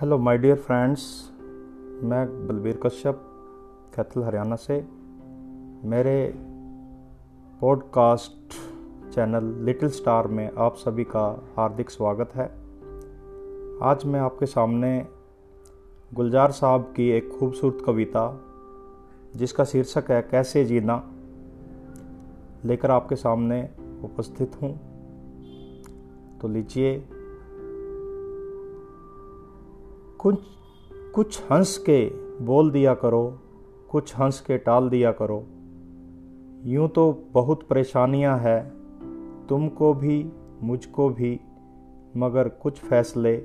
Hello my dear friends मैं बलबीर कश्यप, कैथल, हरियाणा से। मेरे पॉडकास्ट चैनल लिटिल स्टार में आप सभी का हार्दिक स्वागत है। आज मैं आपके सामने गुलजार साहब की एक खूबसूरत कविता, जिसका शीर्षक है, कैसे जीना? लेकर आपके सामने उपस्थित हूँ। तो लीजिए कुछ कुछ हंस के बोल दिया करो, कुछ हंस के टाल दिया करो। यूँ तो बहुत परेशानियाँ हैं, तुमको भी, मुझको भी, मगर कुछ फैसले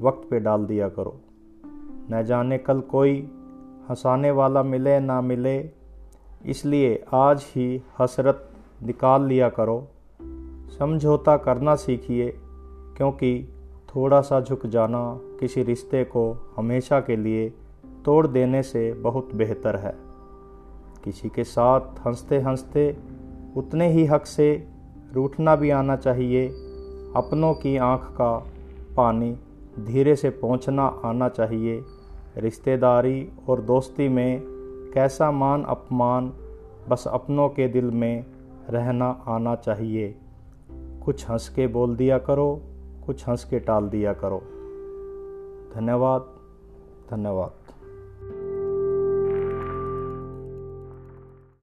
वक्त पे डाल दिया करो। न जाने कल कोई हंसाने वाला मिले ना मिले, इसलिए आज ही हसरत निकाल लिया करो। समझौता करना सीखिए, क्योंकि थोड़ा सा झुक जाना किसी रिश्ते को हमेशा के लिए तोड़ देने से बहुत बेहतर है। किसी के साथ हँसते हँसते उतने ही हक से रूठना भी आना चाहिए। अपनों की आँख का पानी धीरे से पहुँचना आना चाहिए। रिश्तेदारी और दोस्ती में कैसा मान अपमान बस अपनों के दिल में रहना आना चाहिए। कुछ हंस के बोल दिया करो कुछ हंस के टाल दिया करो। धन्यवाद धन्यवाद।